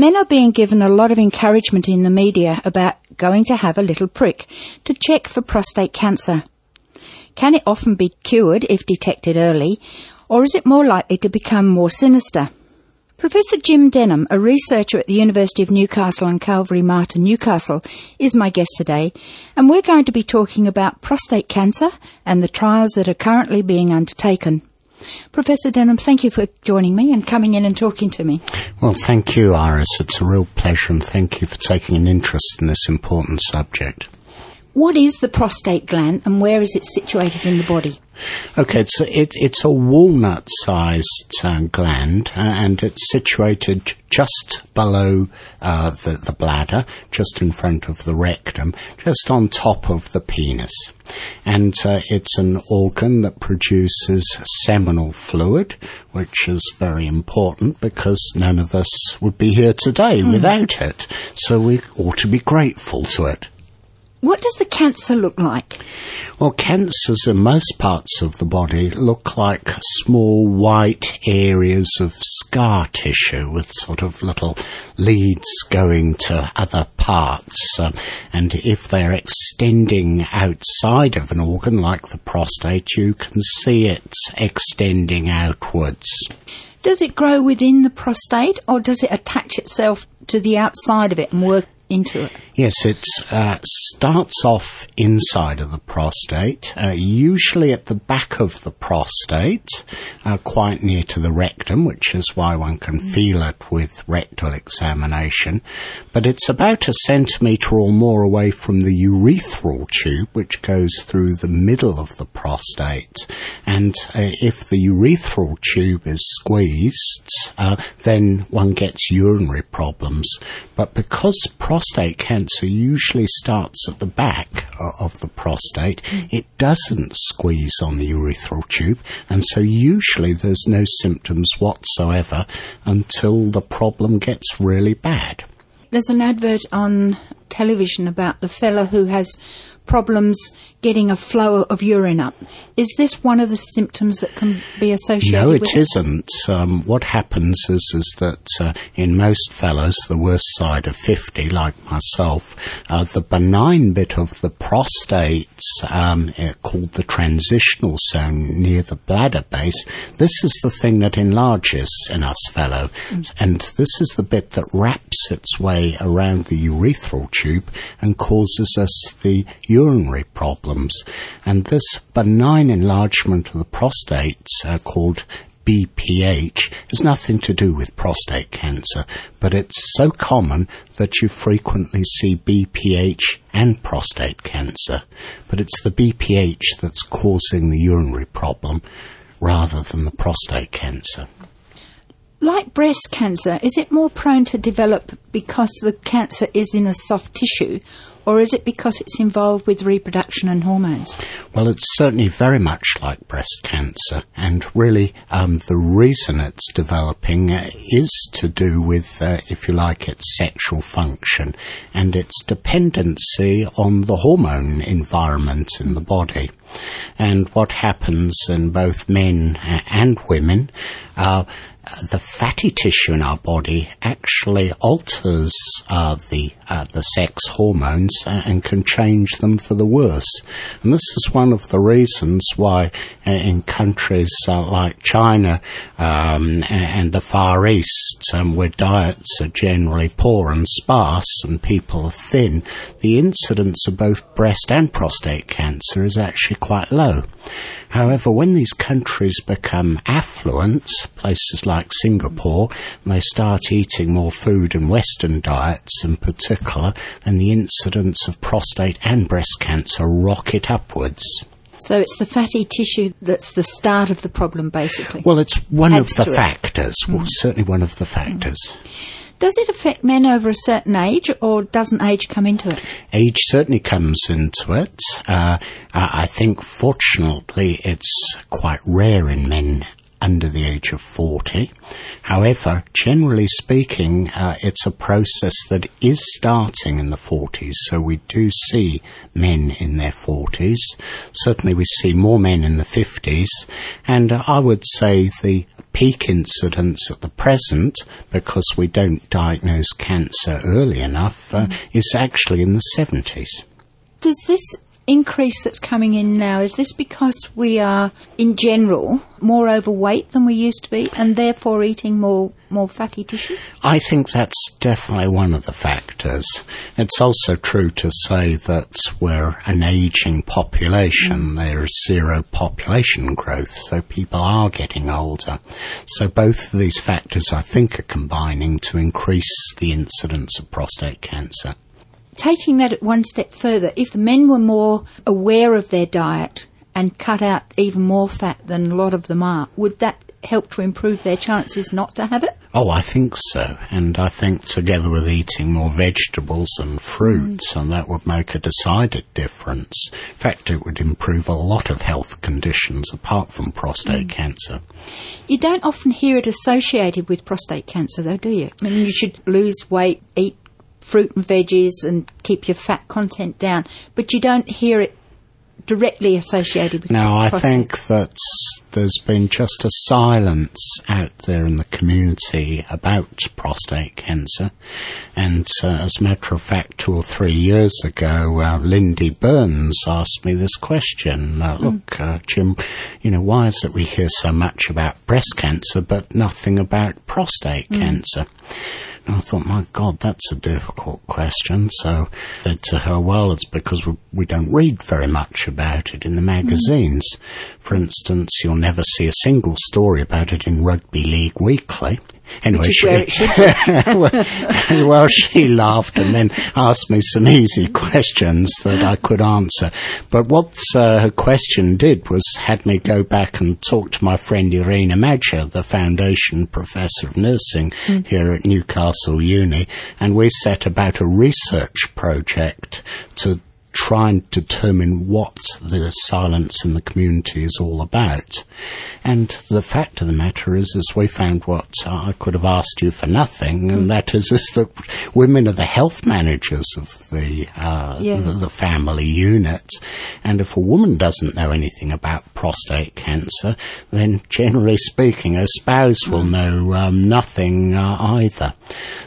Men are being given a lot of encouragement in the media about going to have a little prick to check for prostate cancer. Can it often be cured if detected early, or is it more likely to become more sinister? Professor Jim Denham, a researcher at the University of Newcastle and Calvary Mater Newcastle, is my guest today, and we're going to be talking about prostate cancer and the trials that are currently being undertaken. Professor Denham, thank you for joining me and coming in and talking to me. Well, thank you, Iris. It's a real pleasure, and thank you for taking an interest in this important subject. What is the prostate gland and where is it situated in the body? Okay, it's a, it, it's a walnut-sized uh, gland, uh, and it's situated just below uh, the, the bladder, just in front of the rectum, just on top of the penis. And uh, it's an organ that produces seminal fluid, which is very important because none of us would be here today mm. without it. So we ought to be grateful to it. What does the cancer look like? Well, cancers in most parts of the body look like small white areas of scar tissue with sort of little leads going to other parts. Uh, and if they're extending outside of an organ like the prostate, you can see it extending outwards. Does it grow within the prostate or does it attach itself to the outside of it and work into it? Yes, it uh, starts off inside of the prostate, uh, usually at the back of the prostate, uh, quite near to the rectum, which is why one can mm. feel it with rectal examination. But it's about a centimetre or more away from the urethral tube, which goes through the middle of the prostate. And uh, if the urethral tube is squeezed, uh, then one gets urinary problems. But because prostate cancer usually starts at the back of the prostate, mm. it doesn't squeeze on the urethral tube, and so usually there's no symptoms whatsoever until the problem gets really bad. There's an advert on television about the fellow who has problems getting a flow of urine up. Is this one of the symptoms that can be associated no, it with it? isn't. Um, what happens is, is that uh, in most fellows, the worst side of 50, like myself, uh, the benign bit of the prostate um, uh, called the transitional zone near the bladder base, this is the thing that enlarges in us fellow. Mm. And this is the bit that wraps its way around the urethral tube and causes us the urinary problems. And this benign enlargement of the prostate, uh, called BPH has nothing to do with prostate cancer, but it's so common that you frequently see BPH and prostate cancer. But it's the BPH that's causing the urinary problem rather than the prostate cancer. Like breast cancer, is it more prone to develop because the cancer is in a soft tissue, or is it because it's involved with reproduction and hormones? Well, it's certainly very much like breast cancer, and really um, the reason it's developing is to do with, uh, if you like, its sexual function and its dependency on the hormone environment in the body. And what happens in both men uh, and women, uh, the fatty tissue in our body actually alters uh, the uh, the sex hormones and can change them for the worse. And this is one of the reasons why uh, in countries uh, like China um, and the Far East, um, where diets are generally poor and sparse and people are thin, the incidence of both breast and prostate cancer is actually quite low. However, when these countries become affluent, places like Singapore, and they start eating more food and Western diets in particular, then the incidence of prostate and breast cancer rocket upwards. So it's the fatty tissue that's the start of the problem, basically. Well, it's one Adds of the factors. Mm. Well, certainly one of the factors. Mm. Does it affect men over a certain age, or doesn't age come into it? Age certainly comes into it. Uh, I think, fortunately, it's quite rare in men under the age of 40. However, generally speaking, uh, it's a process that is starting in the 40s. So we do see men in their 40s. Certainly we see more men in the 50s. And uh, I would say the peak incidence at the present, because we don't diagnose cancer early enough, uh, is actually in the 70s. Does this increase that's coming in now, is this because we are, in general, more overweight than we used to be and therefore eating more, more fatty tissue? I think that's definitely one of the factors. It's also true to say that we're an aging population. Mm. There's zero population growth, so people are getting older. So both of these factors, I think, are combining to increase the incidence of prostate cancer taking that one step further, if the men were more aware of their diet and cut out even more fat than a lot of them are, would that help to improve their chances not to have it? Oh, I think so. And I think together with eating more vegetables and fruits, mm. and that would make a decided difference. In fact, it would improve a lot of health conditions apart from prostate mm. cancer. You don't often hear it associated with prostate cancer, though, do you? I mean, you should lose weight, eat fruit and veggies and keep your fat content down, but you don't hear it directly associated with No, I think that there's been just a silence out there in the community about prostate cancer. And uh, as a matter of fact, two or three years ago, uh, Lindy Burns asked me this question. Uh, mm. Look, uh, Jim, you know, why is it we hear so much about breast cancer but nothing about prostate mm. cancer? And I thought, my God, that's a difficult question. So I said to her, well, it's because we, we don't read very much about it in the magazines. Mm. For instance, you'll never see a single story about it in Rugby League Weekly. Anyway, she, well, well, she laughed and then asked me some easy questions that I could answer. But what uh, her question did was had me go back and talk to my friend Irina Madger, the foundation professor of nursing mm. here at Newcastle Uni, and we set about a research project to try and determine what the silence in the community is all about. And the fact of the matter is, is we found what I could have asked you for nothing, and mm. that is, is that women are the health managers of the, uh, yeah. the, the family unit. And if a woman doesn't know anything about prostate cancer, then generally speaking, her spouse will mm. know um, nothing uh, either.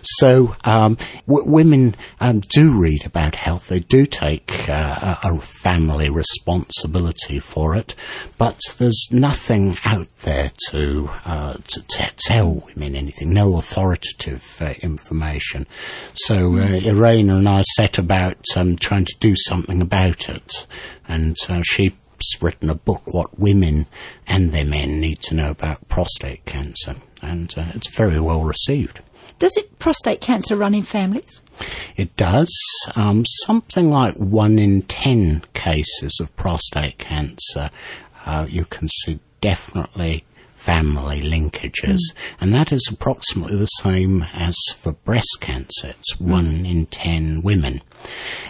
So um, w- women um, do read about health. They do take uh, a family responsibility for it, but there's nothing out there to, uh, to t- tell women anything, no authoritative uh, information. So uh, hmm. Irina and I set about um, trying to do something about it, and uh, she's written a book, What Women and Their Men Need to Know About Prostate Cancer, and uh, it's very well received. Does it prostate cancer run in families? It does. Um, something like one in ten cases of prostate cancer uh, you can see definitely family linkages, mm. and that is approximately the same as for breast cancer. It's mm. one in ten women,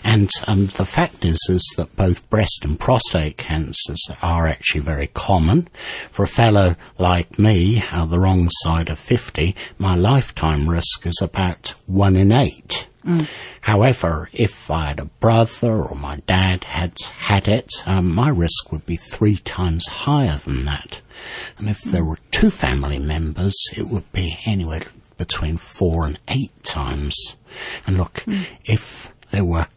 and um, the fact is is that both breast and prostate cancers are actually very common. For a fellow like me, uh, the wrong side of fifty, my lifetime risk is about one in eight. Mm. However, if I had a brother or my dad had had it, um, my risk would be three times higher than that. And if there were two family members, it would be anywhere between four and eight times. And look, mm. if there were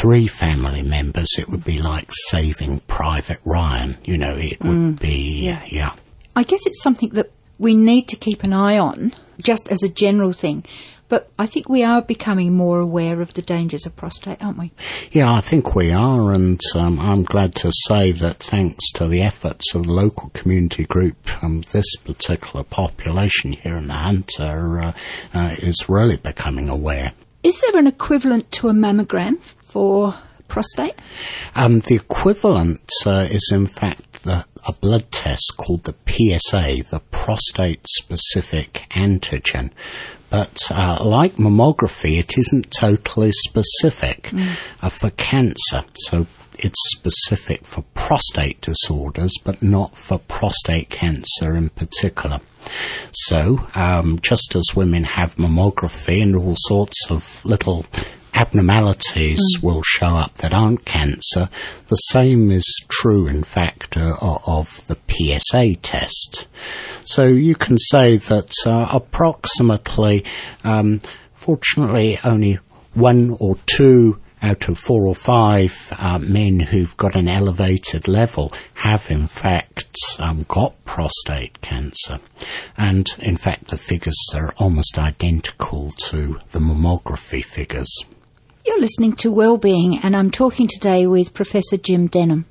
three family members, it would be like saving Private Ryan. You know, it would mm. be, yeah. yeah. I guess it's something that we need to keep an eye on, just as a general thing. But I think we are becoming more aware of the dangers of prostate, aren't we? Yeah, I think we are, and um, I'm glad to say that thanks to the efforts of the local community group, um, this particular population here in the Hunter uh, uh, is really becoming aware. Is there an equivalent to a mammogram for prostate? Um, the equivalent uh, is, in fact, the, a blood test called the PSA, the prostate specific antigen. But uh, like mammography, it isn't totally specific mm. uh, for cancer. So it's specific for prostate disorders, but not for prostate cancer in particular. So, um, just as women have mammography and all sorts of little abnormalities mm. will show up that aren't cancer. The same is true, in fact, uh, of the PSA test. So you can say that uh, approximately, um, fortunately, only one or two out of four or five uh, men who've got an elevated level have in fact um, got prostate cancer. And in fact, the figures are almost identical to the mammography figures. You're listening to Wellbeing, and I'm talking today with Professor Jim Denham.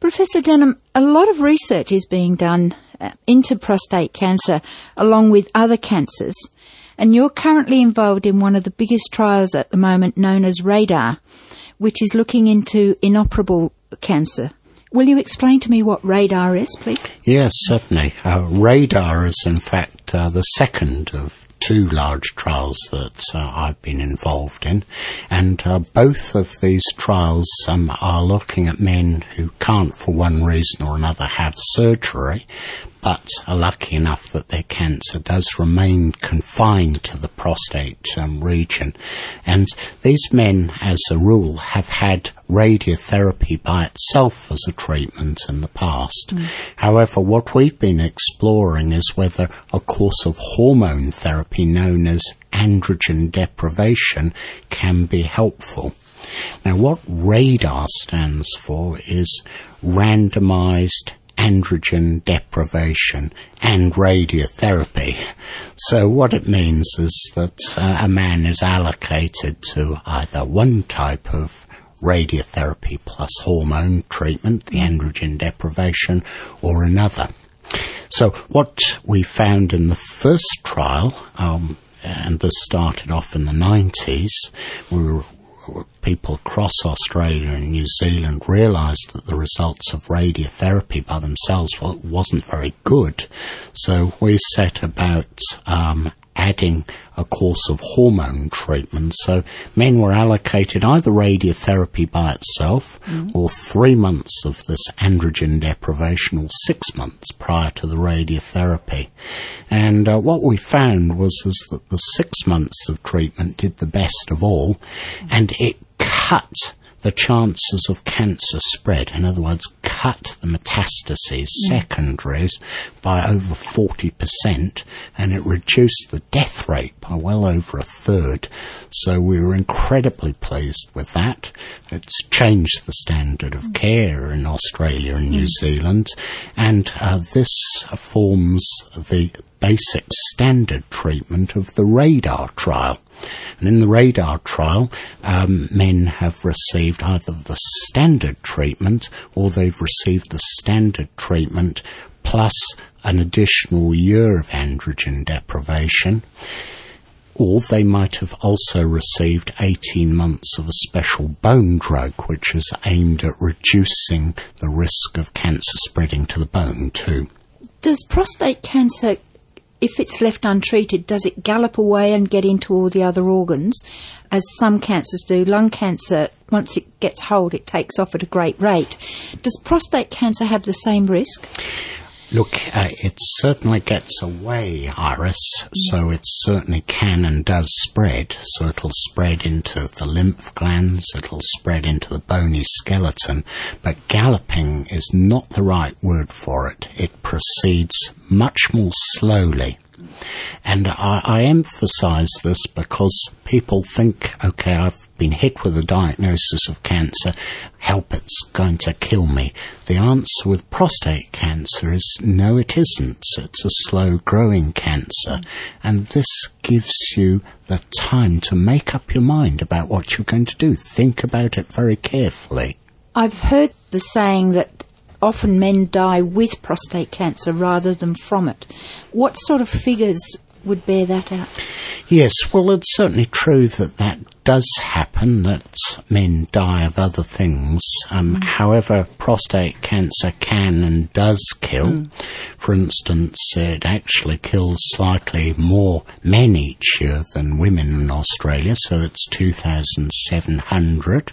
Professor Denham, a lot of research is being done uh, into prostate cancer along with other cancers, and you're currently involved in one of the biggest trials at the moment known as RADAR, which is looking into inoperable cancer. Will you explain to me what radar is, please? Yes, certainly. Uh, radar is, in fact, uh, the second of two large trials that uh, I've been involved in, and uh, both of these trials um, are looking at men who can't, for one reason or another, have surgery, but are lucky enough that their cancer does remain confined to the prostate um, region. And these men, as a rule, have had radiotherapy by itself as a treatment in the past. Mm. However, what we've been exploring is whether a course of hormone therapy known as androgen deprivation can be helpful. Now, what RADAR stands for is randomized androgen deprivation and radiotherapy. So what it means is that uh, a man is allocated to either one type of radiotherapy plus hormone treatment, the androgen deprivation, or another. So what we found in the first trial, um, and this started off in the 90s, we were people across Australia and New Zealand realised that the results of radiotherapy by themselves wasn't very good. So we set about um, adding a course of hormone treatment. So men were allocated either radiotherapy by itself mm. or three months of this androgen deprivation or six months prior to the radiotherapy. And uh, what we found was is that the six months of treatment did the best of all and it cut the chances of cancer spread, in other words, cut the metastases, mm. secondaries, by over 40%, and it reduced the death rate by well over a third. So we were incredibly pleased with that. It's changed the standard of care in Australia and New mm. Zealand, and uh, this forms the basic standard treatment of the radar trial. And in the radar trial, um, men have received either the standard treatment or they've received the standard treatment plus an additional year of androgen deprivation. Or they might have also received 18 months of a special bone drug, which is aimed at reducing the risk of cancer spreading to the bone, too. Does prostate cancer if it's left untreated, does it gallop away and get into all the other organs, as some cancers do? Lung cancer, once it gets hold, it takes off at a great rate. Does prostate cancer have the same risk? Look, uh, it certainly gets away, Iris, so it certainly can and does spread. So it'll spread into the lymph glands, it'll spread into the bony skeleton, but galloping is not the right word for it. It proceeds much more slowly. And I, I emphasize this because people think, okay, I've been hit with a diagnosis of cancer, help, it's going to kill me. The answer with prostate cancer is no, it isn't. It's a slow growing cancer. And this gives you the time to make up your mind about what you're going to do. Think about it very carefully. I've heard the saying that often men die with prostate cancer rather than from it. What sort of figures would bear that out? Yes, well, it's certainly true that that does happen, that men die of other things. Um, mm. However, prostate cancer can and does kill. Mm. For instance, it actually kills slightly more men each year than women in Australia, so it's 2,700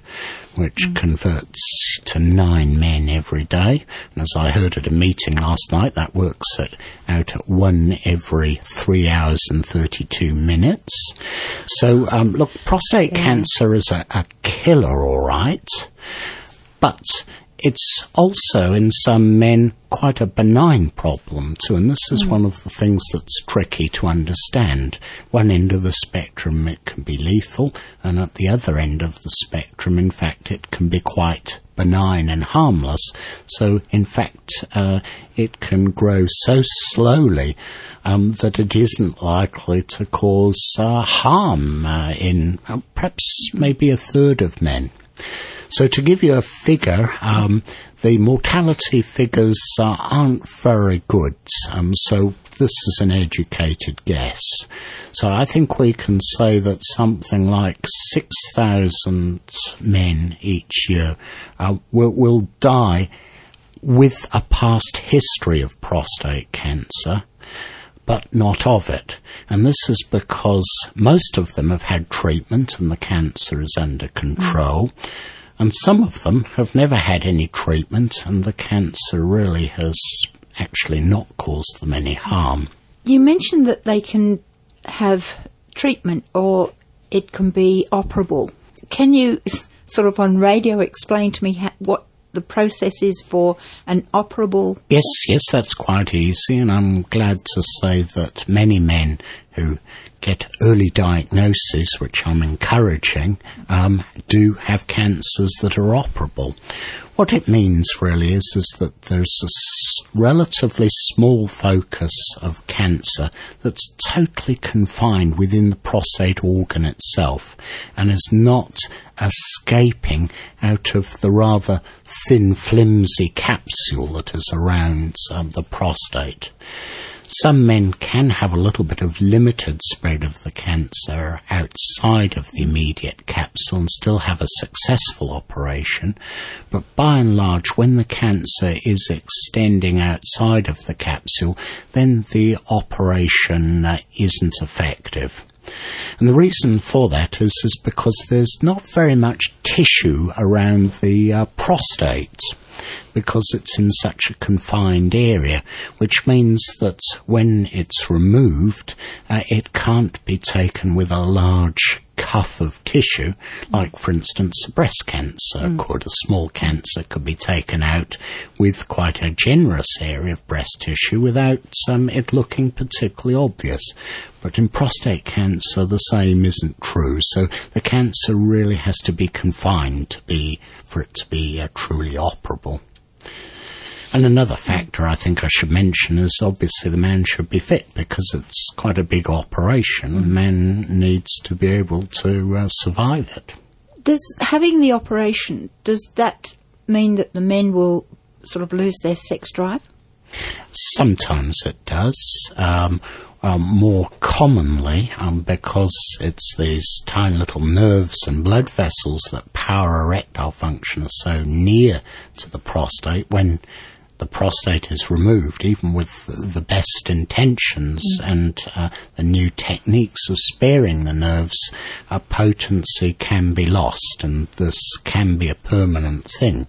which mm. converts to nine men every day. And as I heard at a meeting last night, that works at, out at one every three hours and 32 minutes. So, um, look, prostate yeah. cancer is a, a killer, all right. But it's also in some men quite a benign problem too, and this is mm. one of the things that's tricky to understand. One end of the spectrum it can be lethal, and at the other end of the spectrum, in fact, it can be quite benign and harmless. So, in fact, uh, it can grow so slowly um, that it isn't likely to cause uh, harm uh, in uh, perhaps maybe a third of men. So to give you a figure, um, the mortality figures uh, aren't very good. Um, so this is an educated guess. So I think we can say that something like 6,000 men each year uh, will, will die with a past history of prostate cancer but not of it. And this is because most of them have had treatment and the cancer is under control. Mm and some of them have never had any treatment, and the cancer really has actually not caused them any harm. You mentioned that they can have treatment or it can be operable. Can you sort of on radio explain to me what the process is for an operable? Yes, yes, that's quite easy, and I'm glad to say that many men who get early diagnosis, which I'm encouraging, um, do have cancers that are operable. What it means really is, is that there's a s- relatively small focus of cancer that's totally confined within the prostate organ itself and is not escaping out of the rather thin, flimsy capsule that is around um, the prostate. Some men can have a little bit of limited spread of the cancer outside of the immediate capsule and still have a successful operation, but by and large, when the cancer is extending outside of the capsule, then the operation uh, isn't effective. And the reason for that is, is because there's not very much tissue around the uh, prostate because it's in such a confined area, which means that when it's removed, uh, it can't be taken with a large cuff of tissue, like for instance breast cancer mm. could. A small cancer could be taken out with quite a generous area of breast tissue without um, it looking particularly obvious. But in prostate cancer, the same isn't true. So the cancer really has to be confined to be for it to be uh, truly operable. And another factor I think I should mention is obviously the man should be fit because it's quite a big operation. The man needs to be able to uh, survive it. Does having the operation, does that mean that the men will sort of lose their sex drive? Sometimes it does. Um, um, more commonly um, because it's these tiny little nerves and blood vessels that power erectile function are so near to the prostate when the prostate is removed, even with the best intentions mm. and uh, the new techniques of sparing the nerves, uh, potency can be lost, and this can be a permanent thing.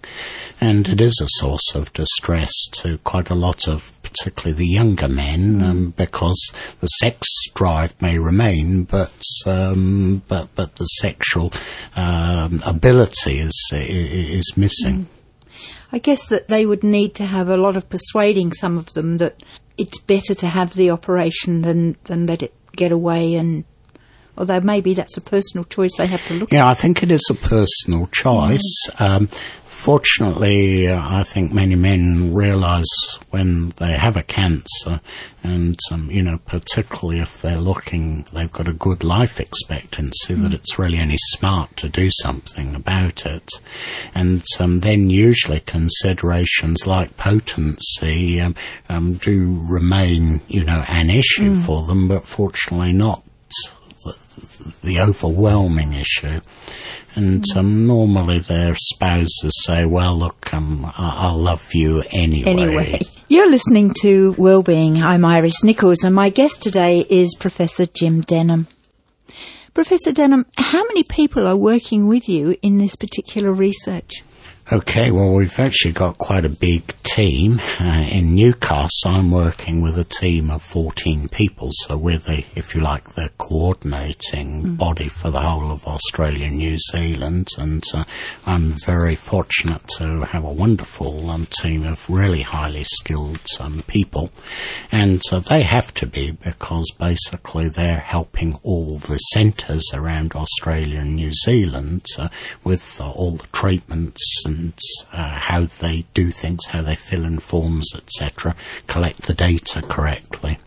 And it is a source of distress to quite a lot of particularly the younger men, mm. um, because the sex drive may remain, but um, but but the sexual um, ability is is missing. Mm. I guess that they would need to have a lot of persuading some of them that it's better to have the operation than, than let it get away and although maybe that's a personal choice they have to look yeah, at. Yeah, I think it is a personal choice. Um, Fortunately, uh, I think many men realise when they have a cancer, and um, you know, particularly if they're looking, they've got a good life expectancy, mm. that it's really only smart to do something about it. And um, then usually considerations like potency um, um do remain, you know, an issue mm. for them, but fortunately not the, overwhelming issue. And um, normally their spouses say, well, look, um, I'll love you anyway. Anyway. You're listening to Wellbeing. I'm Iris Nichols and my guest today is Professor Jim Denham. Professor Denham, how many people are working with you in this particular research? Okay, well, we've actually got quite a big team. Uh, in Newcastle, I'm working with a team of 14 people, so we're the, if you like, the coordinating mm. body for the whole of Australia and New Zealand, and uh, I'm very fortunate to have a wonderful um, team of really highly skilled um, people, and uh, they have to be because basically they're helping all the centres around Australia and New Zealand uh, with uh, all the treatments and uh, how they do things, how they fill in forms, etc., collect the data correctly.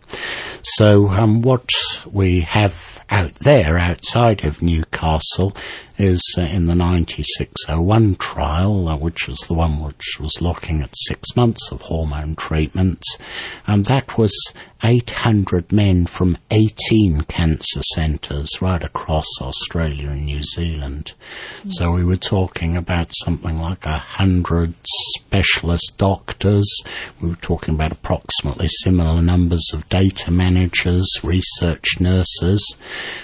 So um, what we have out there, outside of Newcastle, is uh, in the 9601 trial, uh, which was the one which was looking at six months of hormone treatments, And that was 800 men from 18 cancer centres right across Australia and New Zealand. Mm. So we were talking about something like a hundred specialist doctors. We were talking about approximately similar numbers of data managers, research nurses,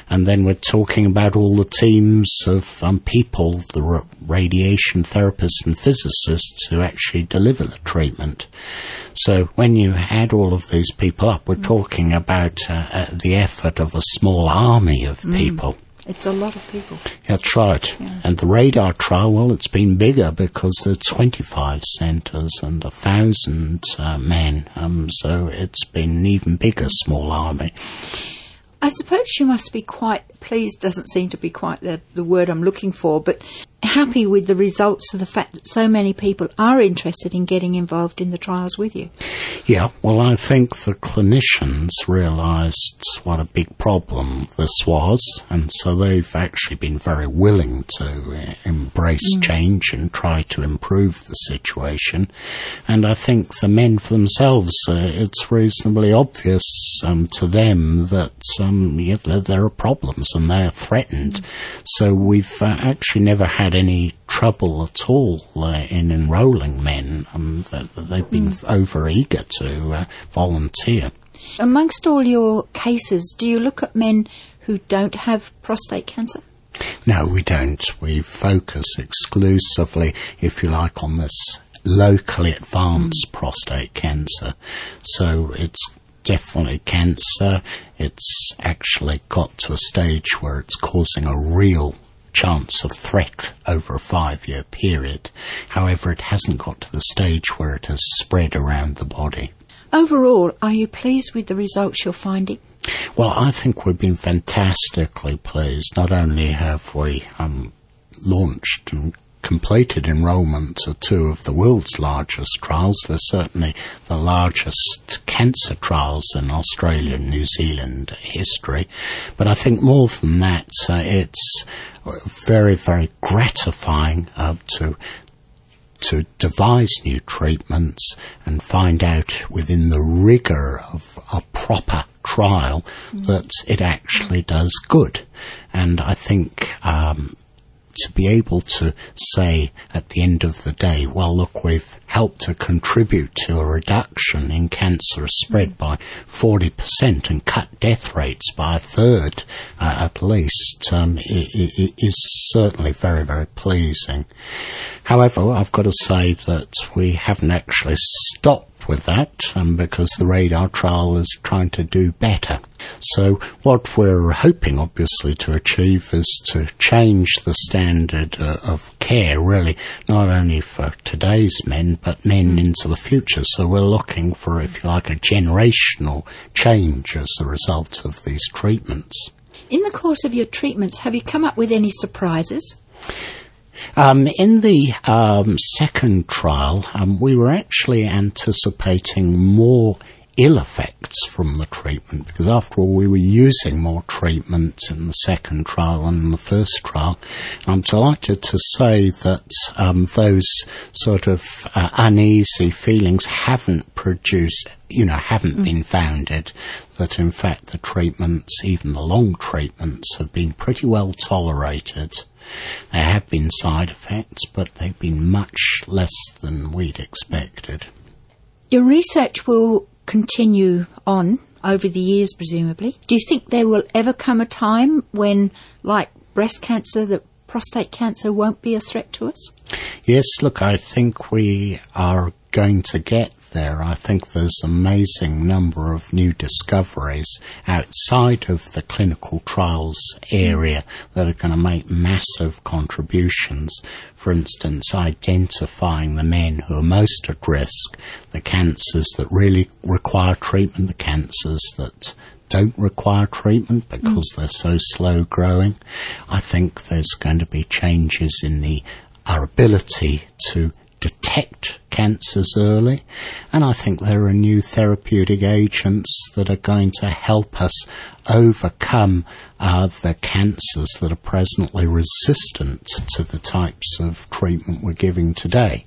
and then we're talking about all the teams of um, people, the radiation therapists and physicists who actually deliver the treatment. So when you add all of these people up, we're mm. talking about uh, uh, the effort of a small army of mm. people. It's a lot of people. That's right. Yeah. And the radar trial, well, it's been bigger because there's 25 centres and a thousand uh, men. Um, so it's been an even bigger small army. I suppose you must be quite pleased, doesn't seem to be quite the, the word I'm looking for, but happy with the results of the fact that so many people are interested in getting involved in the trials with you. Yeah, well, I think the clinicians realised what a big problem this was, and so they've actually been very willing to uh, embrace mm. change and try to improve the situation. And I think the men for themselves, uh, it's reasonably obvious um, to them that um, yeah, there are problems and they're threatened. Mm. So we've uh, actually never had any trouble at all uh, in enrolling men. Um, they've been mm. over eager to uh, volunteer. Amongst all your cases, do you look at men who don't have prostate cancer? No, we don't. We focus exclusively, if you like, on this locally advanced mm. prostate cancer. So it's definitely cancer. It's actually got to a stage where it's causing a real chance of threat over a five year period. However, it hasn't got to the stage where it has spread around the body. Overall, are you pleased with the results you're finding? Well, I think we've been fantastically pleased. Not only have we um, launched and completed enrolments of two of the world's largest trials. They're certainly the largest cancer trials in Australia and New Zealand history. But I think more than that, uh, it's very, very gratifying uh, to to devise new treatments and find out within the rigour of a proper trial mm. that it actually does good. And I think um, to be able to say at the end of the day, well, look, we've helped to contribute to a reduction in cancer spread by 40% and cut death rates by a third uh, at least um, is certainly very, very pleasing. However, I've got to say that we haven't actually stopped with that um, because the radar trial is trying to do better. So what we're hoping obviously to achieve is to change the standard uh, of care really not only for today's men but men into the future. So we're looking for if you like a generational change as a result of these treatments. In the course of your treatments have you come up with any surprises? Um, in the um, second trial, um, we were actually anticipating more ill effects from the treatment because, after all, we were using more treatment in the second trial than in the first trial. I'm delighted to say that um, those sort of uh, uneasy feelings haven't produced, you know, haven't mm. been founded. That in fact the treatments, even the long treatments, have been pretty well tolerated. There have been side effects, but they've been much less than we'd expected. Your research will continue on, over the years, presumably. Do you think there will ever come a time when, like breast cancer, that prostate cancer won't be a threat to us? Yes, look, I think we are going to get there. I think there's an amazing number of new discoveries outside of the clinical trials area that are going to make massive contributions. For instance, identifying the men who are most at risk, the cancers that really require treatment, the cancers that don't require treatment because mm. they're so slow growing. I think there's going to be changes in the our ability to detect cancers early. And I think there are new therapeutic agents that are going to help us overcome uh, the cancers that are presently resistant to the types of treatment we're giving today.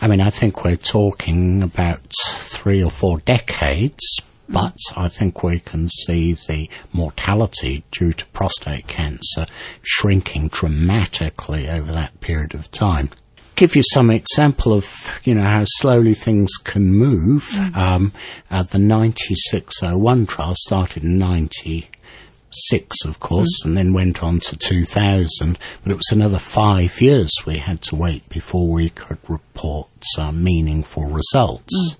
I mean, I think we're talking about three or four decades but I think we can see the mortality due to prostate cancer shrinking dramatically over that period of time give you some example of you know how slowly things can move. Mm. Um, uh, the 9601 trial started in 96, of course, mm. and then went on to 2000. But it was another five years we had to wait before we could report some meaningful results. Mm.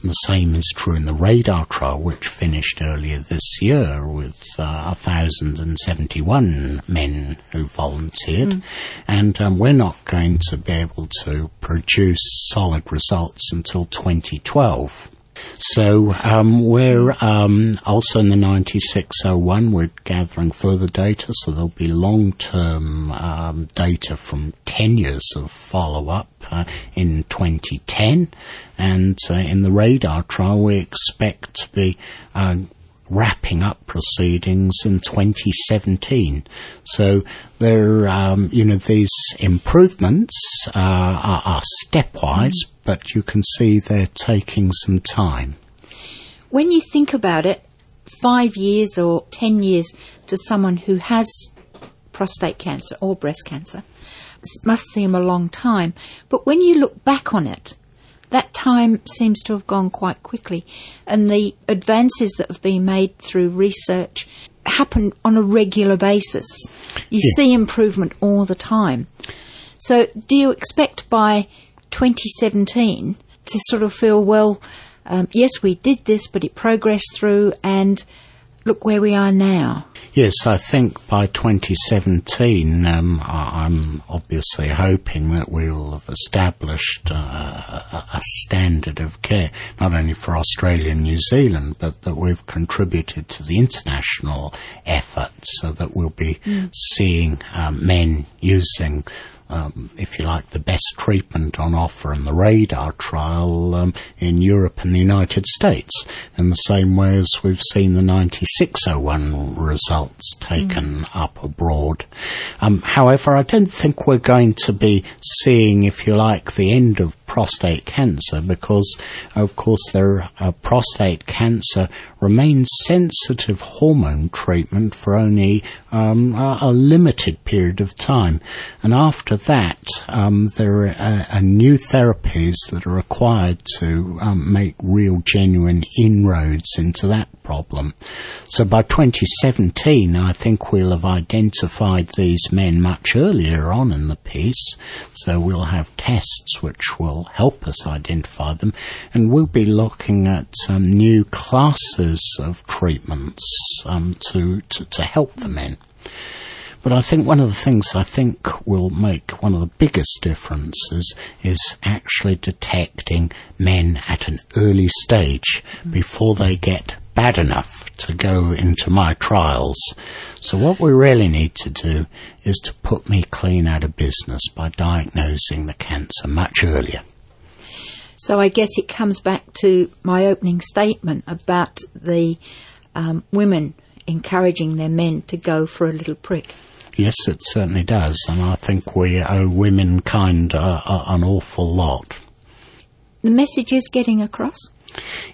And the same is true in the radar trial, which finished earlier this year with uh, 1,071 men who volunteered. Mm. And um, we're not going to be able to produce solid results until 2012. So um, we're um, also in the 9601. We're gathering further data, so there'll be long-term um, data from 10 years of follow-up uh, in 2010, and uh, in the radar trial we expect to be uh, wrapping up proceedings in 2017. So there, um, you know, these improvements uh, are, are stepwise, but you can see they're taking some time. When you think about it, five years or ten years to someone who has prostate cancer or breast cancer must seem a long time. But when you look back on it, that time seems to have gone quite quickly. And the advances that have been made through research happen on a regular basis. You yeah. see improvement all the time. So, do you expect by 2017 to sort of feel, well, um, yes, we did this, but it progressed through, and look where we are now. Yes, I think by 2017, um, I'm obviously hoping that we'll have established uh, a standard of care, not only for Australia and New Zealand, but that we've contributed to the international effort so that we'll be mm. seeing um, men using um, if you like, the best treatment on offer in the radar trial um, in Europe and the United States, in the same way as we've seen the 9601 results taken mm. up abroad. Um, however, I don't think we're going to be seeing, if you like, the end of prostate cancer because, of course, their uh, prostate cancer remains sensitive hormone treatment for only um, a, a, limited period of time. And after that, um, there are uh, uh, new therapies that are required to um, make real, genuine inroads into that problem. So by 2017, I think we'll have identified these men much earlier on in the piece. So we'll have tests which will help us identify them, and we'll be looking at um, new classes of treatments um, to, to, to help the men. But I think one of the things I think will make one of the biggest differences is actually detecting men at an early stage before they get bad enough to go into my trials. So what we really need to do is to put me clean out of business by diagnosing the cancer much earlier. So I guess it comes back to my opening statement about the um, women encouraging their men to go for a little prick. Yes, it certainly does, and I think we owe womenkind uh, an awful lot. The message is getting across?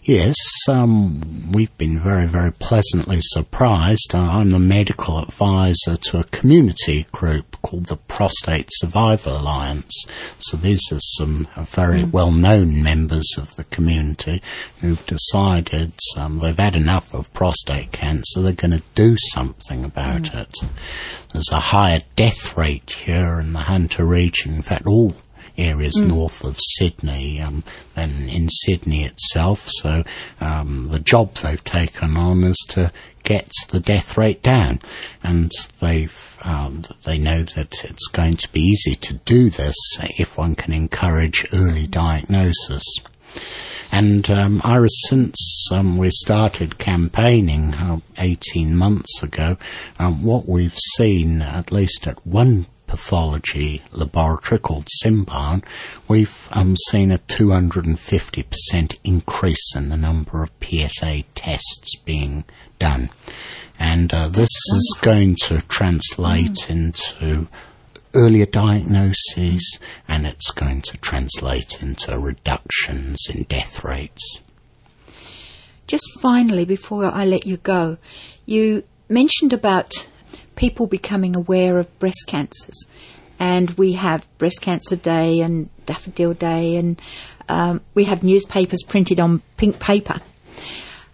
Yes, um, we've been very, very pleasantly surprised. Uh, I'm the medical advisor to a community group called the Prostate Survivor Alliance. So these are some very mm. well-known members of the community who've decided um, they've had enough of prostate cancer. They're going to do something about mm. it. There's a higher death rate here in the Hunter region. In fact, all areas mm. north of Sydney um, than in Sydney itself. So um, the job they've taken on is to get the death rate down, and they've um, they know that it's going to be easy to do this if one can encourage early diagnosis. And um, Iris, since um, we started campaigning uh, 18 months ago, um, what we've seen, at least at one pathology laboratory called Symbion, we've um, seen a 250% increase in the number of PSA tests being done. And uh, this is going to translate mm. into earlier diagnoses and it's going to translate into reductions in death rates. Just finally, before I let you go, you mentioned about people becoming aware of breast cancers. And we have Breast Cancer Day and Daffodil Day, and um, we have newspapers printed on pink paper,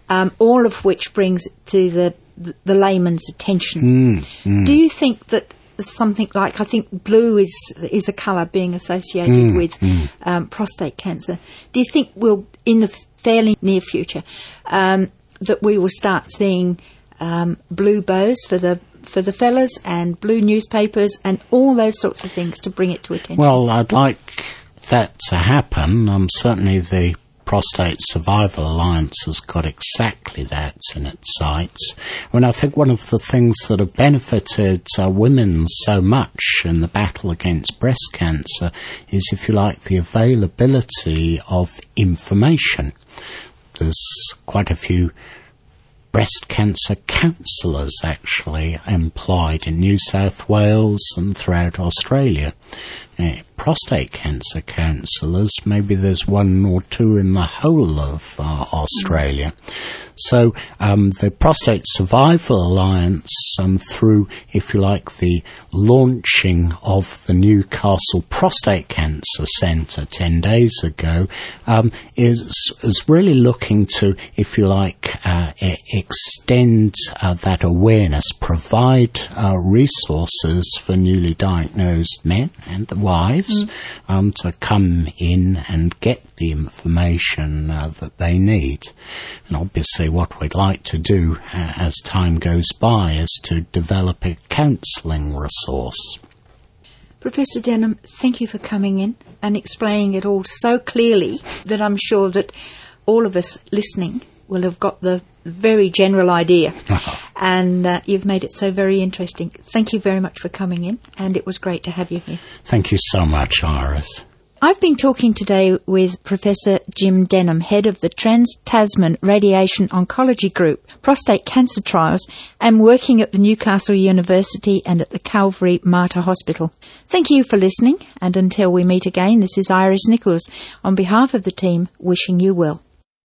um, all of which brings to the the layman's attention. Mm, mm. Do you think that something like I think blue is is a colour being associated mm, with mm. um, prostate cancer? Do you think we'll in the fairly near future um, that we will start seeing um, blue bows for the for the fellas and blue newspapers and all those sorts of things to bring it to attention? Well, I'd like that to happen. Um, certainly the Prostate Survival Alliance has got exactly that in its sights. And I think one of the things that have benefited uh, women so much in the battle against breast cancer is, if you like, the availability of information. There's quite a few breast cancer counsellors actually employed in New South Wales and throughout Australia. Uh, prostate cancer counsellors, maybe there's one or two in the whole of uh, Australia. So um, the Prostate Survival Alliance, um, through, if you like, the launching of the Newcastle Prostate Cancer Centre 10 days ago, um, is, is really looking to, if you like, uh, extend uh, that awareness, provide uh, resources for newly diagnosed men and the wives mm. to come in and get the information uh, that they need. And obviously, what we'd like to do uh, as time goes by is to develop a counselling resource. Professor Denham, thank you for coming in and explaining it all so clearly that I'm sure that all of us listening will have got the very general idea. and uh, you've made it so very interesting. Thank you very much for coming in, and it was great to have you here. Thank you so much, Iris. I've been talking today with Professor Jim Denham, head of the Trans Tasman Radiation Oncology Group, prostate cancer trials, and working at the Newcastle University and at the Calvary Mater Hospital. Thank you for listening, and until we meet again, this is Iris Nichols on behalf of the team wishing you well.